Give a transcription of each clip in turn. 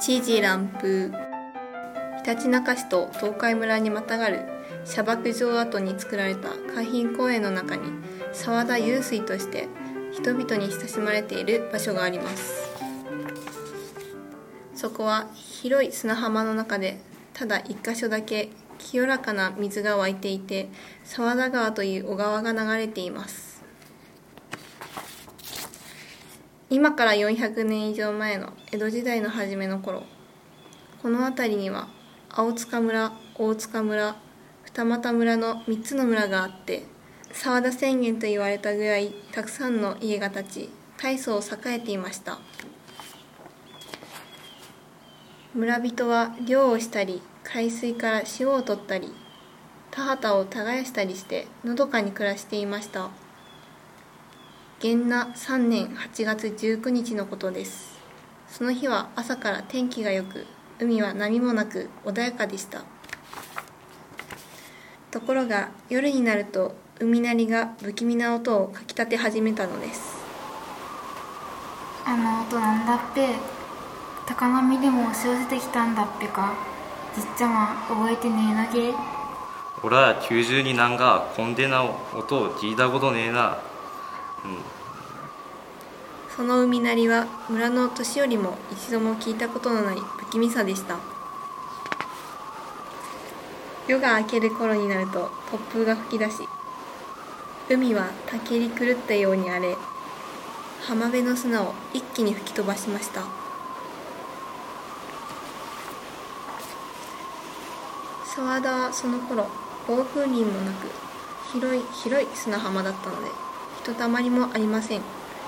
知事乱風ひたちなか市と東海村にまたがる砂漠城跡に作られた海浜公園の中に沢田湧水として人々に親しまれている場所があります。そこは広い砂浜の中でただ一箇所だけ清らかな水が湧いていて沢田川という小川が流れています。今から400年以上前の江戸時代の初めの頃この辺りには青塚村大塚村二俣村の3つの村があって沢田宣言と言われたぐらいたくさんの家が建ち大層栄えていました。村人は漁をしたり海水から塩を取ったり田畑を耕したりしてのどかに暮らしていました。元那3年8月19日のことです。その日は朝から天気が良く海は波もなく穏やかでした。ところが夜になると海鳴りが不気味な音をかきたて始めたのです。あの音なんだっぺ高波でも押し寄せてきたんだっぺかじっちゃま覚えてねえなげ俺は90になんがコンデナ音を聞いたことねえな。うんその海鳴りは村の年寄りも一度も聞いたことのない不気味さでした。夜が明ける頃になると突風が吹き出し海はたけり狂ったように荒れ浜辺の砂を一気に吹き飛ばしました。沢田はその頃暴風林もなく広い広い砂浜だったのでとたまりもありません。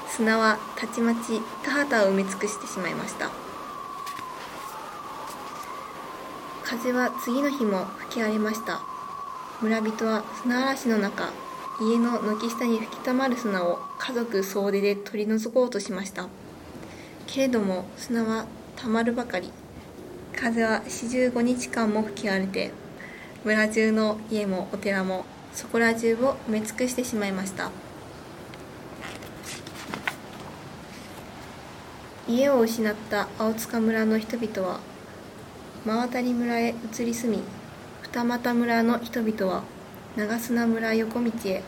砂はたちまち田畑を埋め尽くしてしまいました。風は次の日も吹き荒れました。村人は砂嵐の中家の軒下に吹きたまる砂を家族総出で取り除こうとしました。けれども砂はたまるばかり。風は四十五日間も吹き荒れて村中の家もお寺もそこら中を埋め尽くしてしまいました。家を失った青塚村の人々は真渡村へ移り住み二俣村の人々は長砂村横道へ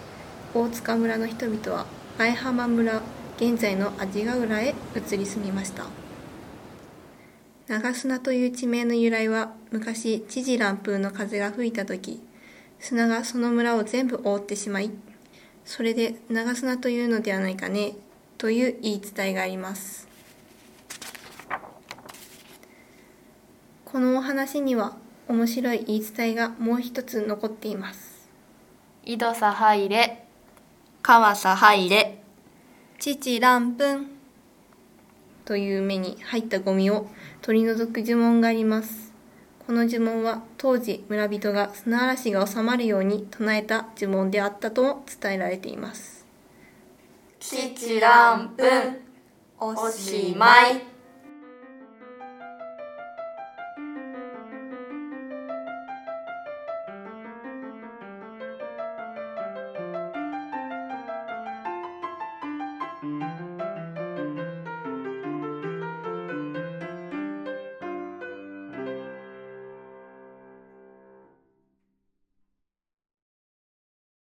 大塚村の人々は前浜村現在の阿字ヶ浦へ移り住みました。長砂という地名の由来は昔知事乱風の風が吹いた時砂がその村を全部覆ってしまいそれで長砂というのではないかねという言い伝えがあります。このお話には面白い言い伝えがもう一つ残っています。井戸さ入れ川さ入れ父乱風という目に入ったゴミを取り除く呪文があります。この呪文は当時村人が砂嵐が収まるように唱えた呪文であったとも伝えられています。父乱風おしまい